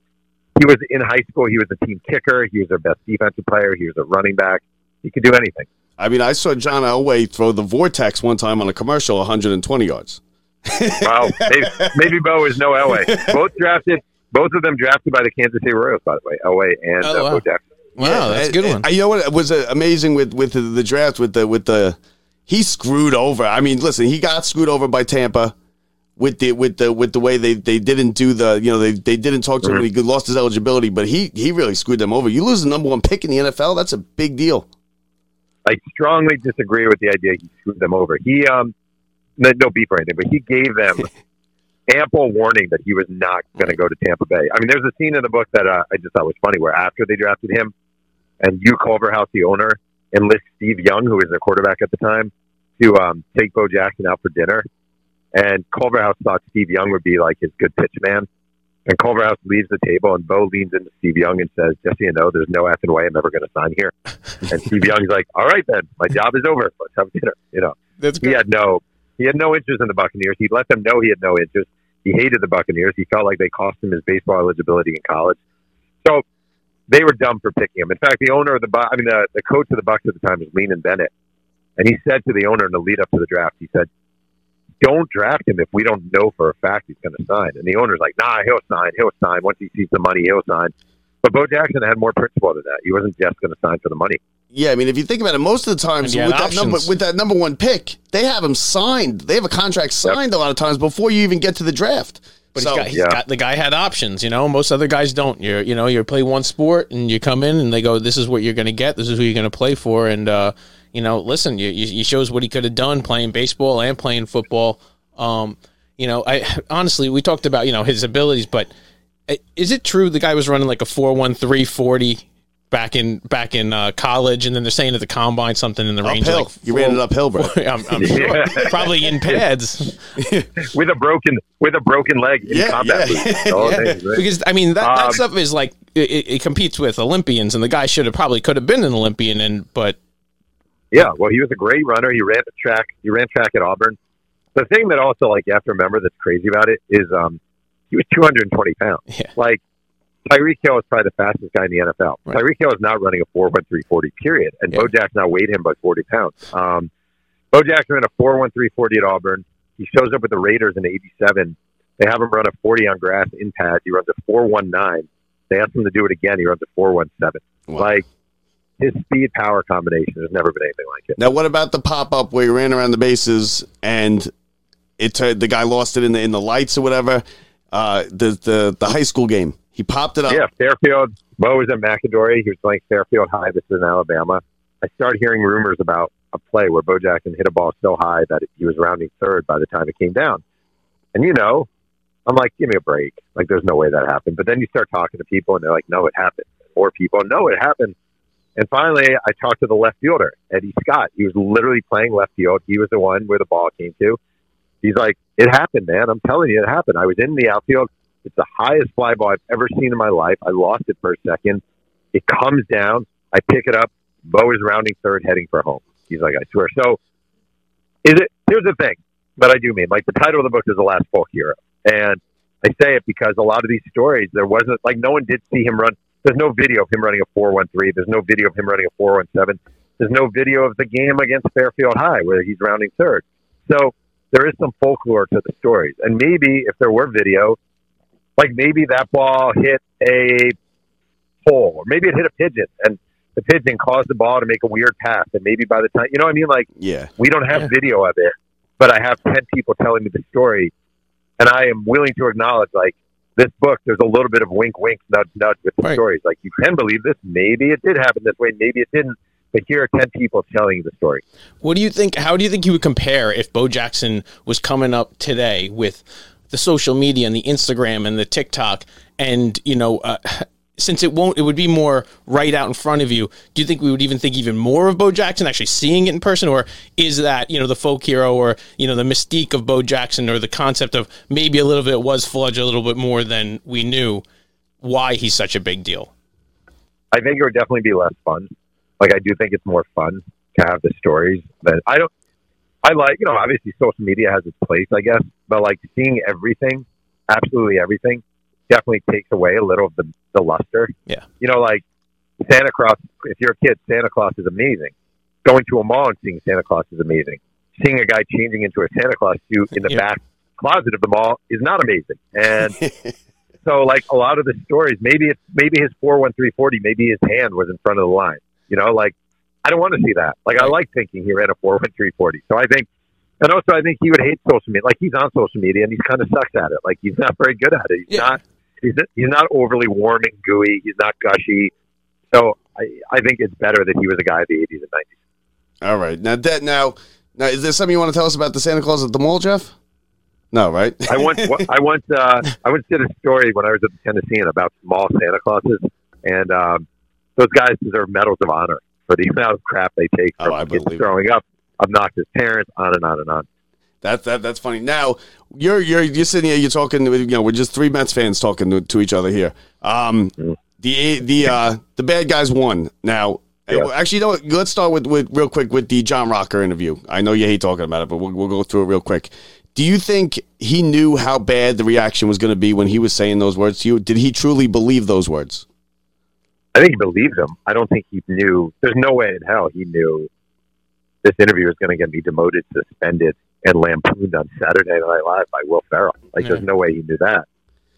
he was in high school. He was a team kicker. He was their best defensive player. He was a running back. He could do anything. I mean, I saw John Elway throw the vortex one time on a commercial, 120 yards. Wow, maybe, maybe Bo is no Elway. Both drafted, both of them drafted by the Kansas City Royals, by the way, Elway and Oh, uh, wow. Bo Jackson. Wow, that's a good And- one. You know what was uh, amazing with with the, the draft with the with the he screwed over. I mean, listen, he got screwed over by Tampa with the with the with the way they, they didn't do the you know they, they didn't talk to him. He lost his eligibility, but he he really screwed them over. You lose the number one pick in the NFL, that's a big deal. I strongly disagree with the idea he screwed them over. He um no, no beef or anything, but he gave them ample warning that he was not going to go to Tampa Bay. I mean, there's a scene in the book that uh, I just thought was funny where after they drafted him, and you Culverhouse, the owner, enlists Steve Young, who was their quarterback at the time, to um, take Bo Jackson out for dinner. And Culverhouse thought Steve Young would be like his good pitch man. And Culverhouse leaves the table, and Bo leans into Steve Young and says, "Just so you know, there's no effing way I'm ever going to sign here." And Steve Young's like, "All right, then, my job is over. Let's have dinner." You know, That's he had no, he had no interest in the Buccaneers. He let them know he had no interest. He hated the Buccaneers. He felt like they cost him his baseball eligibility in college. So they were dumb for picking him. In fact, the owner of the, Bu- I mean, the, the coach of the Bucks at the time was Leeman Bennett, and he said to the owner in the lead up to the draft, he said, "Don't draft him if we don't know for a fact he's going to sign." And the owner's like, "Nah, he'll sign. He'll sign. Once he sees the money, he'll sign." But Bo Jackson had more principle than that. He wasn't just going to sign for the money. Yeah, I mean, if you think about it, most of the times with that number with that number one pick, they have him signed. They have a contract signed a lot of times before you even get to the draft. But So- he's got, he's yeah. got the guy had options, you know. Most other guys don't. You're you know you play one sport and you come in and they go, this is what you're going to get. This is who you're going to play for. And uh, you know, listen, you, you, he shows what he could have done playing baseball and playing football. Um, you know, I honestly we talked about you know his abilities, but uh, is it true the guy was running like a four one three forty back in back in uh, college, and then they're saying at the combine something in the range of uphill. like you ran it uphill, bro. I'm, I'm sure, probably in pads. with a broken with a broken leg in Yeah, combat. yeah. boots. Yeah, things, right? because I mean that, that Um, stuff is like it, it it competes with Olympians, and the guy should have probably could have been an Olympian, and but Yeah, well, he was a great runner. He ran the track. He ran track at Auburn. The thing that also, like, you have to remember that's crazy about it is um, he was 220 pounds. Yeah. Like, Tyreek Hill is probably the fastest guy in the NFL. Right. Tyreek Hill is not running a 4.1340, period. And Yeah. Bo Jackson outweighed him by 40 pounds. Um, Bo Jackson ran a 4.1340 at Auburn. He shows up with the Raiders in '87. They have him run a 40 on grass in pads. He runs a 419. They ask him to do it again. He runs a 417. Wow. Like his speed power combination has never been anything like it. Now, what about the pop up where he ran around the bases and it turned, the guy lost it in the in the lights or whatever? Uh, the the the high school game. He popped it up. Yeah, Fairfield. Bo was at McAdory. He was playing Fairfield High. This is in Alabama. I started hearing rumors about a play where Bo Jackson hit a ball so high that he was rounding third by the time it came down. And you know, I'm like, give me a break. Like, there's no way that happened. But then you start talking to people, and they're like, no, it happened. More people, no, it happened. And finally, I talked to the left fielder, Eddie Scott. He was literally playing left field. He was the one where the ball came to. He's like, it happened, man. I'm telling you, it happened. I was in the outfield. It's the highest fly ball I've ever seen in my life. I lost it for a second. It comes down. I pick it up. Bo is rounding third, heading for home. He's like, I swear. So, is it? Here's the thing that I do mean. Like the title of the book is the last folk hero, and I say it because a lot of these stories, there wasn't like no one did see him run. There's no video of him running a four one three. There's no video of him running a four one seven. There's no video of the game against Fairfield High where he's rounding third. So there is some folklore to the stories, and maybe if there were video, like maybe that ball hit a pole, or maybe it hit a pigeon, and the pigeon caused the ball to make a weird pass, and maybe by the time you know what I mean, like Yeah. we don't have Yeah. video of it, but I have 10 people telling me the story. And I am willing to acknowledge, like, this book, there's a little bit of wink, wink, nudge, nudge with the Right. stories. Like, you can believe this. Maybe it did happen this way. Maybe it didn't. But here are 10 people telling you the story. What do you think? How do you think you would compare if Bo Jackson was coming up today with the social media and the Instagram and the TikTok, and you know, uh, since it won't, it would be more right out in front of you. Do you think we would even think even more of Bo Jackson actually seeing it in person, or is that you know the folk hero, or you know the mystique of Bo Jackson, or the concept of maybe a little bit was fudge a little bit more than we knew? Why he's such a big deal? I think it would definitely be less fun. Like, I do think it's more fun to have the stories. But I don't, I like, you know, obviously social media has its place, I guess. But, like, seeing everything, absolutely everything, definitely takes away a little of the, the luster. Yeah. You know, like Santa Claus, if you're a kid, Santa Claus is amazing. Going to a mall and seeing Santa Claus is amazing. Seeing a guy changing into a Santa Claus suit in the Yeah. back closet of the mall is not amazing. And so, like a lot of the stories, maybe it's maybe his four one three forty, maybe his hand was in front of the line. You know, like I don't want to see that. Like I like thinking he ran a four one three forty. So I think, and also I think he would hate social media. Like he's on social media and he's kind of sucks at it. Like he's not very good at it. He's Yeah. not. He's he's not overly warm and gooey. He's not gushy. So I I think it's better that he was a guy of the eighties and nineties. All right. Now, that now, now, is there something you want to tell us about the Santa Claus at the mall, Jeff? No, right? I once I once uh, I once did a story when I was at the Tennessean about small Santa Clauses, and um, those guys deserve medals of honor for the amount of crap they take Oh, from I kids believe throwing up, obnoxious parents, on and on and on. That that that's funny. Now you're you're you're sitting here. You're talking. You know, we're just three Mets fans talking to, to each other here. Um, the the uh the bad guys won. Now, Yeah. actually, you know what? Let's start with, with real quick with the John Rocker interview. I know you hate talking about it, but we'll we'll go through it real quick. Do you think he knew how bad the reaction was going to be when he was saying those words to you? Did he truly believe those words? I think he believed them. I don't think he knew. There's no way in hell he knew this interview was going to get me demoted, suspended, and lampooned on Saturday Night Live by Will Ferrell. Like, there's no way he knew that.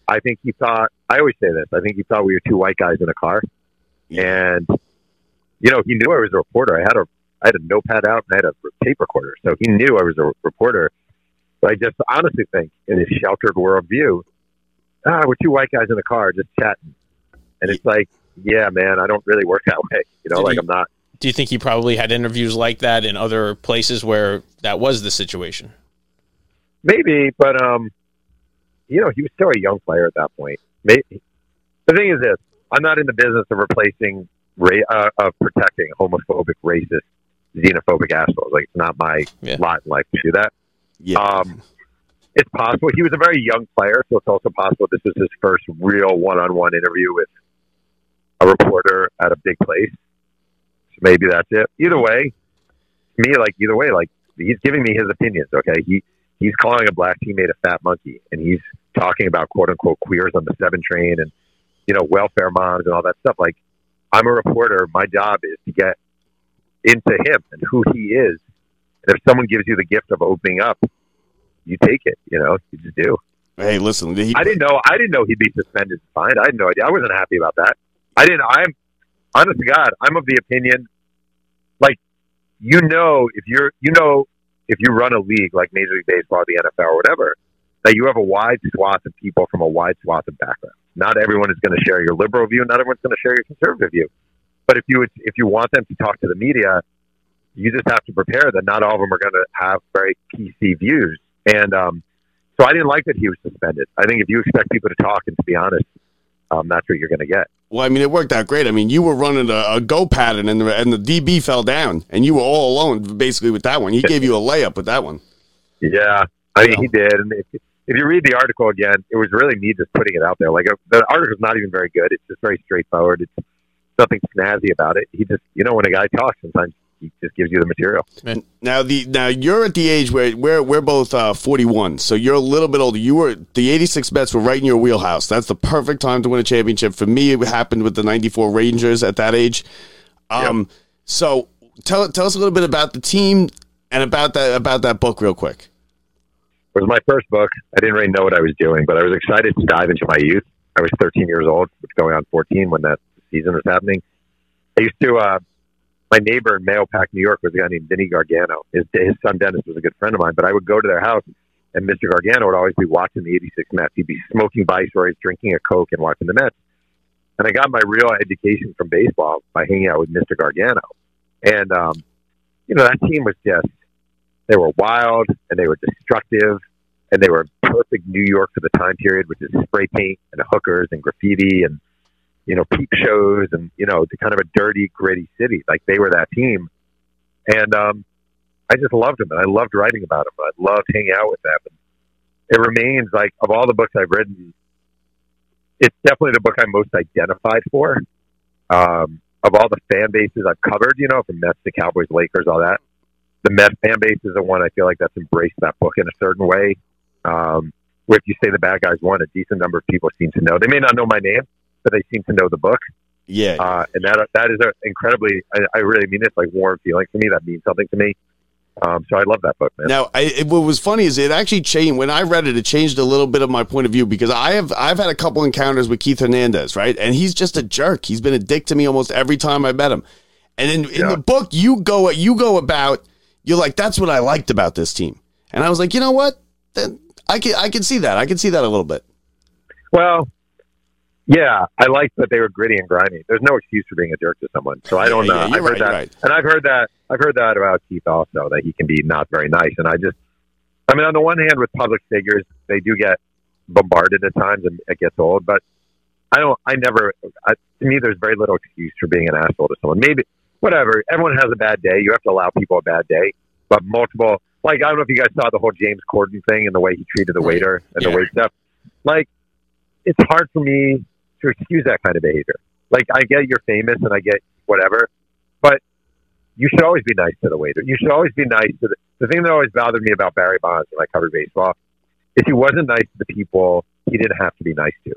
I think he thought. I always say this. I think he thought we were two white guys in a car, and you know, he knew I was a reporter. I had a I had a notepad out and I had a tape recorder, so he knew I was a reporter. But I just honestly think, in his sheltered worldview, ah, we're two white guys in a car just chatting, and it's like, yeah, man, I don't really work that way. You know, Did like he- I'm not. Do you think he probably had interviews like that in other places where that was the situation? Maybe, but um, you know, he was still a young player at that point. Maybe the thing is this: I'm not in the business of replacing, ra- uh, of protecting homophobic, racist, xenophobic assholes. Like it's not my Yeah. lot in life to do that. Yeah. Um, it's possible he was a very young player, so it's also possible this was his first real one-on-one interview with a reporter at a big place. Maybe that's it. Either way, me, like either way, like he's giving me his opinions. Okay, he he's calling a black teammate a fat monkey, and he's talking about quote unquote queers on the seven train and you know welfare moms and all that stuff. Like I'm a reporter. My job is to get into him and who he is. And if someone gives you the gift of opening up, you take it. You know, you just do. Hey, listen, he, I didn't know. I didn't know he'd be suspended fined. I had no idea. I wasn't happy about that. I didn't. I'm honest to God. I'm of the opinion, you know, if you're, you know, if you run a league like Major League Baseball, the NFL, or whatever, that you have a wide swath of people from a wide swath of backgrounds. Not everyone is going to share your liberal view. Not everyone's going to share your conservative view. But if you if you want them to talk to the media, you just have to prepare that not all of them are going to have very PC views. And um, so I didn't like that he was suspended. I think if you expect people to talk and to be honest, um, that's what you're going to get. Well, I mean, it worked out great. I mean, you were running a, a go pattern, and the, and the DB fell down, and you were all alone basically with that one. He gave you a layup with that one. Yeah, I mean, he did. And if, if you read the article again, it was really me just putting it out there. Like uh, the article's not even very good. It's just very straightforward. It's nothing snazzy about it. He just, you know, when a guy talks, sometimes he just gives you the material. Now the now you're at the age where we're we're both uh, 41, so you're a little bit older. You were the 86 Mets were right in your wheelhouse. That's the perfect time to win a championship. For me, it happened with the 94 Rangers at that age. Um, so tell tell us a little bit about the team and about that about that book real quick. It was my first book. I didn't really know what I was doing, but I was excited to dive into my youth. I was 13 years old, going on 14 when that season was happening. I used to, uh, my neighbor in Mahopac, New York, was a guy named Vinny Gargano. His, his son Dennis was a good friend of mine, but I would go to their house, and Mr. Gargano would always be watching the 86 Mets. He'd be smoking Viceroys, drinking a Coke, and watching the Mets. And I got my real education from baseball by hanging out with Mr. Gargano. And, um, you know, that team was just, they were wild and they were destructive and they were perfect New York for the time period, which is spray paint and hookers and graffiti and, you know, peep shows and, you know, kind of a dirty, gritty city. Like they were that team. And, um, I just loved them and I loved writing about them. I loved hanging out with them. And it remains like of all the books I've written, it's definitely the book I'm most identified for. Um, of all the fan bases I've covered, you know, from Mets to Cowboys, Lakers, all that, the Mets fan base is the one I feel like that's embraced that book in a certain way. Um, where if you say the bad guys won, a decent number of people seem to know. They may not know my name, but they seem to know the book. Yeah, Uh, and that that is incredibly, I, I really mean it's like warm feeling for me. That means something to me. Um, so I love that book, man. Now, I, it, what was funny is it actually changed when I read it. It changed a little bit of my point of view because I have I've had a couple encounters with Keith Hernandez, right? And he's just a jerk. He's been a dick to me almost every time I met him. And in, in Yeah. the book, you go you go about you're like that's what I liked about this team, and I was like, you know what? Then I can I can see that. I can see that a little bit. Well, yeah, I like that they were gritty and grimy. There's no excuse for being a jerk to someone. So I don't know. yeah, I've you're heard that, right. and I've heard that. I've heard that about Keith also that he can be not very nice. And I just, I mean, on the one hand, with public figures, they do get bombarded at times, and it gets old. But I don't. I never. I, to me, there's very little excuse for being an asshole to someone. Maybe whatever. Everyone has a bad day. You have to allow people a bad day. But multiple, like I don't know if you guys saw the whole James Corden thing and the way he treated the waiter and Yeah. the wait stuff. Like it's hard for me to excuse that kind of behavior. Like I get you're famous and I get whatever, but you should always be nice to the waiter. You should always be nice to the. The thing that always bothered me about Barry Bonds when I covered baseball is he wasn't nice to the people he didn't have to be nice to.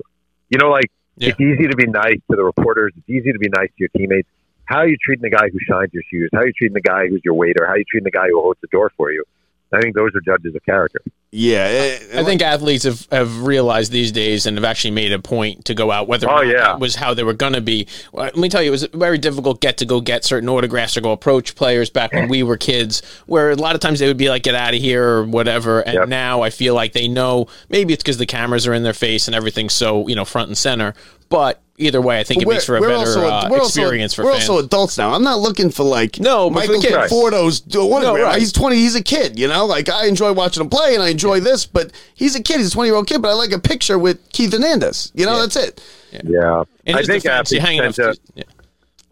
You know, like Yeah. it's easy to be nice to the reporters. It's easy to be nice to your teammates. How are you treating the guy who shines your shoes? How are you treating the guy who's your waiter? How are you treating the guy who holds the door for you? I think those are judges of character. Yeah, eh, I think athletes have, have realized these days and have actually made a point to go out, whether or Oh, not yeah. that was how they were going to be. Well, Let me tell you, it was very difficult get to go get certain autographs or go approach players back when we were kids, where a lot of times they would be like, get out of here or whatever. And Yep. now I feel like they know maybe it's because the cameras are in their face and everything's so, you know, front and center. But either way, I think it makes for a better also, uh, we're also- experience for we're fans. also adults now. I'm not looking for like No, Michael the kids. Conforto's do- No, right. He's 20. He's a kid. You know, like I enjoy watching him play and I enjoy this, but he's a kid. He's a 20 year old kid. But I like a picture with Keith Hernandez. You know, Yeah. that's it. Yeah, in I think defense, you athletes hang enough. to- yeah.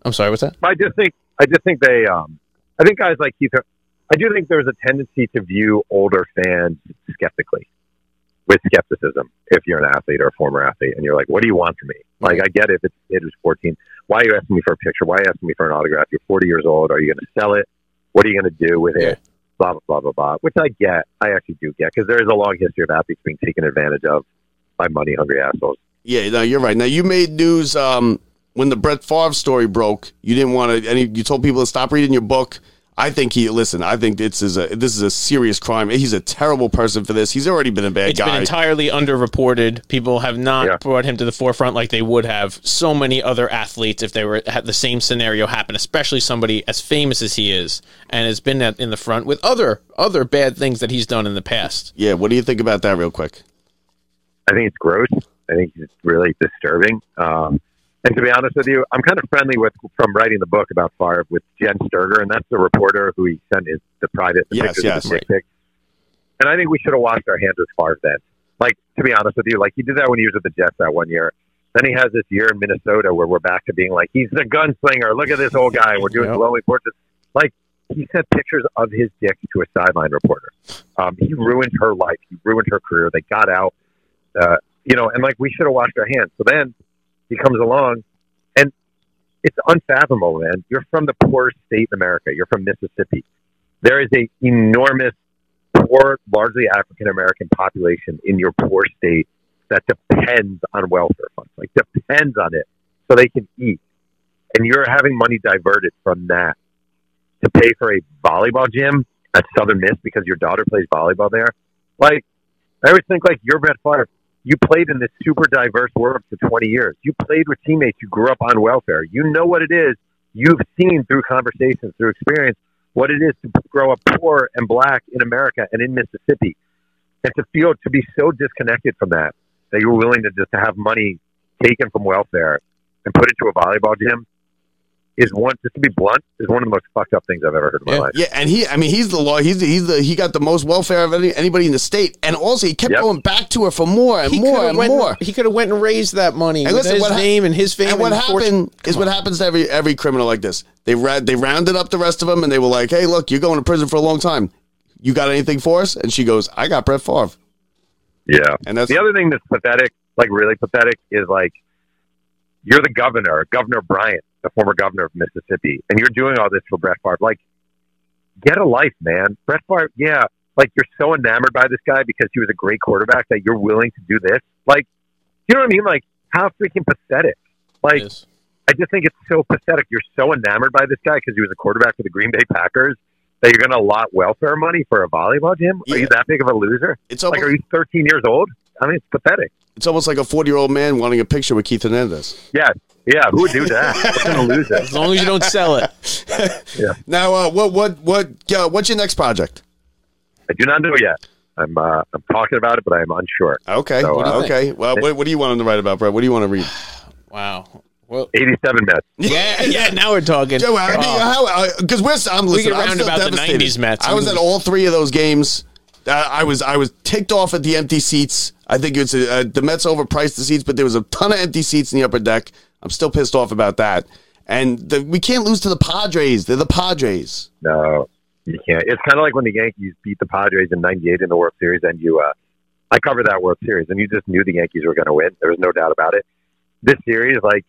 I'm sorry, what's that? I just think I just think they um I think guys like Keith I do think there's a tendency to view older fans skeptically with skepticism if you're an athlete or a former athlete and you're like, What do you want from me? Like I get it if it's it was fourteen. Why are you asking me for a picture? Why are you asking me for an autograph? You're forty years old, are you gonna sell it? What are you gonna do with Yeah. it? Blah blah blah blah blah. Which I get. I actually do get because there is a long history of athletes being taken advantage of by money hungry assholes. Yeah, no, you're right. Now you made news um, when the Brett Favre story broke. You didn't want to. You told people to stop reading your book. I think he listen. I think this is a this is a serious crime. He's a terrible person for this. He's already been a bad It's guy. It's been entirely underreported. People have not Yeah. brought him to the forefront like they would have so many other athletes if they were had the same scenario happen, especially somebody as famous as he is and has been at, in the front with other other bad things that he's done in the past. yeah. What do you think about that, real quick? I think it's gross. I think it's really disturbing. Um, and to be honest with you, I'm kind of friendly with from writing the book about Favre with Jenn Sterger, and that's the reporter who he sent his the private the Yes, pictures yes. of his dick pic. And I think we should have washed our hands with Favre then. Like to be honest with you, like he did that when he was with the Jets that one year. Then he has this year in Minnesota where we're back to being like he's the gunslinger. Look at this old guy. We're doing Yep. glowing portraits. Like he sent pictures of his dick to a sideline reporter. Um, he ruined her life. He ruined her career. They got out. Uh, you know, and like we should have washed our hands. So then he comes along, and it's unfathomable, man. You're from the poorest state in America. You're from Mississippi. There is a enormous poor, largely African American population in your poor state that depends on welfare funds, like depends on it, so they can eat. And you're having money diverted from that to pay for a volleyball gym at Southern Miss because your daughter plays volleyball there. Like, I always think like you're Brett Favre. You played in this super diverse world for 20 years. You played with teammates. You grew up on welfare. You know what it is. You've seen through conversations, through experience, what it is to grow up poor and black in America and in Mississippi. And to feel to be so disconnected from that, that you're willing to just have money taken from welfare and put it to a volleyball gym is one, just to be blunt, is one of the most fucked up things I've ever heard in my Yeah. life. Yeah, and he, I mean, he's the law. He's the, he's the he got the most welfare of any, anybody in the state, and also he kept Yep. going back to her for more and He more coulda and went, more. He could have went and raised that money And with listen, his what hap- name and his fame. And what happened is what happens to every every criminal like this. They ra- they rounded up the rest of them, and they were like, "Hey, look, you're going to prison for a long time. You got anything for us?" And she goes, "I got Brett Favre." Yeah. And that's the other thing that's pathetic, like really pathetic, is like you're the governor, Governor Bryant, the former governor of Mississippi, and you're doing all this for Brett Favre. Like, get a life, man. Brett Favre, yeah, like you're so enamored by this guy because he was a great quarterback that you're willing to do this. Like, you know what I mean? Like, how freaking pathetic. Like, Yes. I just think it's so pathetic. You're so enamored by this guy because he was a quarterback for the Green Bay Packers that you're going to allot welfare money for a volleyball gym. Are you that big of a loser? it's Like, are you 13 years old? I mean, it's pathetic. it's almost like a 40 year old man wanting a picture with Keith Hernandez. Yeah, yeah. Who would do that? What's going to lose it? As long as you don't sell it. yeah. Now, uh, what what what uh, what's your next project? I do not know yet. I'm uh, I'm talking about it, but I'm unsure. Okay, So, uh, okay. Well, what, what do you want to write about, Brett? What do you want to read? Wow. Well, 87 Mets. yeah, yeah. Now we're talking. Joe, I mean, Oh. how? Because we're I'm We listening. get I'm about the devastated. 90s Mets. I was at all three of those games. Uh, I was I was ticked off at the empty seats. I think it's a, uh, the Mets overpriced the seats, but there was a ton of empty seats in the upper deck. I'm still pissed off about that. And the, we can't lose to the Padres. They're the Padres. No, you can't. It's kind of like when the Yankees beat the Padres in '98 in the World Series, and you. Uh, I covered that World Series, and you just knew the Yankees were going to win. There was no doubt about it. This series, like,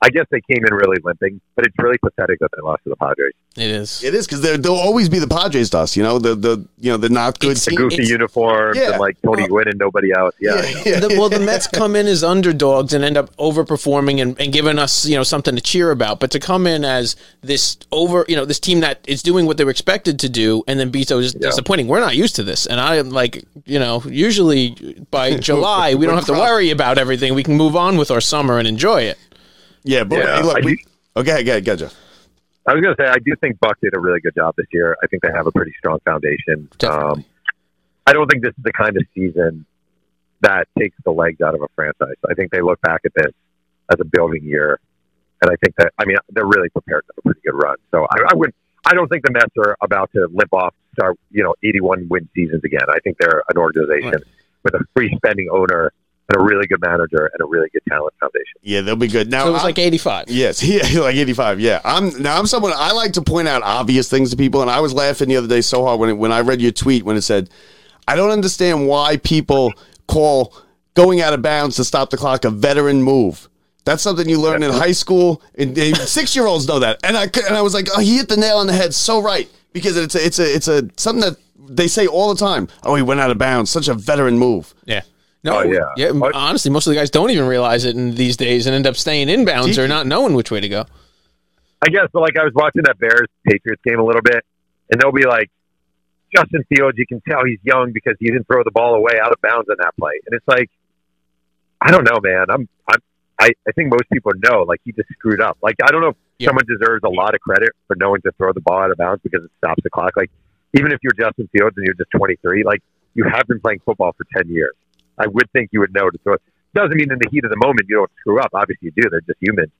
I guess they came in really limping, but it's really pathetic that they lost to the Padres. It is. It is because they'll always be the Padres to us. You know the the you know the not good It's- The goofy It's- uniforms Yeah. and like Tony uh, Gwynn and nobody else. Yeah, yeah, The- well, the Mets come in as underdogs and end up overperforming and, and giving us, you know, something to cheer about. But to come in as this over, you know, this team that is doing what they were expected to do and then be so dis- disappointing, we're not used to this. And I am like, you know, usually by July we don't have to worry about everything. We can move on with our summer and enjoy it. Yeah. But Yeah, hey, look, I we, do- okay, okay, gotcha. I was going to say, I do think Buck did a really good job this year. I think they have a pretty strong foundation. Um, I don't think this is the kind of season that takes the legs out of a franchise. I think they look back at this as a building year, and I think that I mean they're really prepared for a pretty good run. So I, I would. I don't think the Mets are about to limp off, start you know, 81 win seasons again. I think they're an organization Right. with a free spending owner and a really good manager and a really good talent foundation. Yeah, they'll be good. Now So it was I- like 85. Yes, yeah, like eighty five. Yeah, I'm now. I'm someone I like to point out obvious things to people, and I was laughing the other day so hard when it, when I read your tweet when it said, "I don't understand why people call going out of bounds to stop the clock a veteran move." That's something you learn in high school. And six year olds know that, and I and I was like, "Oh, he hit the nail on the head so right." Because it's a, it's a it's a something that they say all the time. Oh, he went out of bounds. Such a veteran move. Yeah. No, Oh, yeah. yeah. Honestly, most of the guys don't even realize it in these days and end up staying inbounds or not knowing which way to go. I guess, but like I was watching that Bears Patriots game a little bit, and they'll be like, Justin Fields, you can tell he's young because he didn't throw the ball away out of bounds on that play, and it's like, I don't know, man. I'm, I'm, I, I think most people know like he just screwed up. Like I don't know if Yeah. someone deserves a lot of credit for knowing to throw the ball out of bounds because it stops the clock. Like even if you're Justin Fields and you're just 23, like you have been playing football for 10 years. I would think you would know to it. Doesn't mean in the heat of the moment you don't screw up. Obviously you do. They're just humans.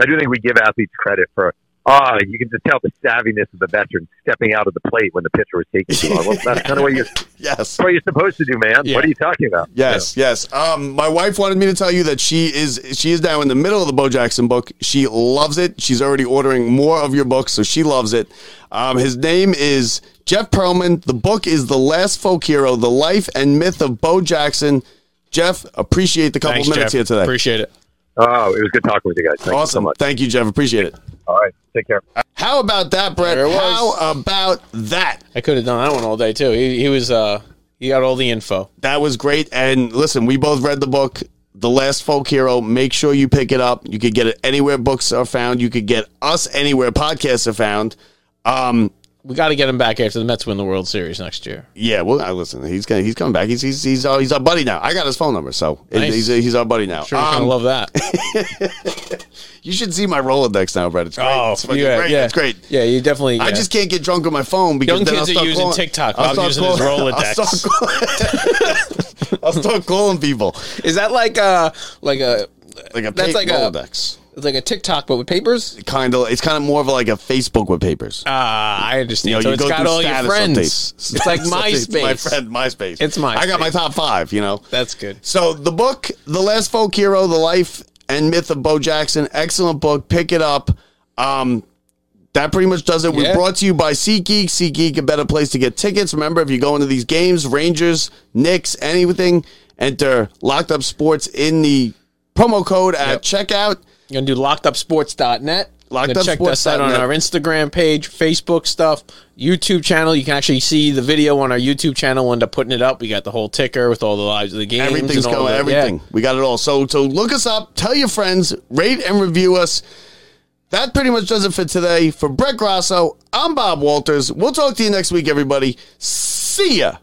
I do think we give athletes credit for. Ah, you can just tell the savviness of the veteran stepping out of the plate when the pitcher was taking too long. Well, that's kind of what you're, Yes. that's what you're supposed to do, man. Yeah. What are you talking about? Yes, yes. Um, my wife wanted me to tell you that she is she is now in the middle of the Bo Jackson book. She loves it. She's already ordering more of your books, so she loves it. Um, his name is Jeff Pearlman. The book is The Last Folk Hero: The Life and Myth of Bo Jackson. Jeff, appreciate the couple Thanks, minutes Jeff. here today. Appreciate it. Oh, it was good talking with you guys. Thank you so awesome. much. Thank you, Jeff. Appreciate it. All right. Take care. How about that, Brett? There it was. How about that? I could have done that one all day too. He, he was uh he got all the info. That was great. And listen, we both read the book, The Last Folk Hero. Make sure you pick it up. You could get it anywhere books are found. You could get us anywhere podcasts are found. Um, We got to get him back after the Mets win the World Series next year. yeah, well, I listen. He's gonna, he's coming back. He's he's he's our, he's our buddy now. I got his phone number, so Nice. he's he's our buddy now. Sure, Um, gonna love that. you should see my Rolodex now, Brett. It's great. Oh, it's yeah, great. yeah, It's great. Yeah, you definitely. I just can't get drunk on my phone because Young then kids I'll are using calling- TikTok. I'll start using his Rolodex. I'll start, calling, I'll start calling people Is that like a like a like a That's pa- like a- Rolodex. it's like a TikTok but with papers? Kind of. It's kind of more of like a Facebook with papers. Ah, I understand. You know, so you it's go got all your friends. updates. It's like. MySpace. My friend, MySpace. It's My. I got my top five. You know. That's good. So the book, The Last Folk Hero: The Life and Myth of Bo Jackson, excellent book. Pick it up. Um, that pretty much does it. We're brought to you by SeatGeek. SeatGeek, a better place to get tickets. Remember, if you go into these games, Rangers, Knicks, anything, enter Locked Up Sports in the promo code at checkout. You're gonna do lockedupsports.net. Locked Up check us out on our Instagram page, Facebook stuff, YouTube channel. You can actually see the video on our YouTube channel. We'll end up putting it up. We got the whole ticker with all the lives of the games. Everything's and all going. Everything. yeah. We got it all. So so look us up. Tell your friends. Rate and review us. That pretty much does it for today. For Brett Grasso, I'm Bob Walters. We'll talk to you next week, everybody. See ya.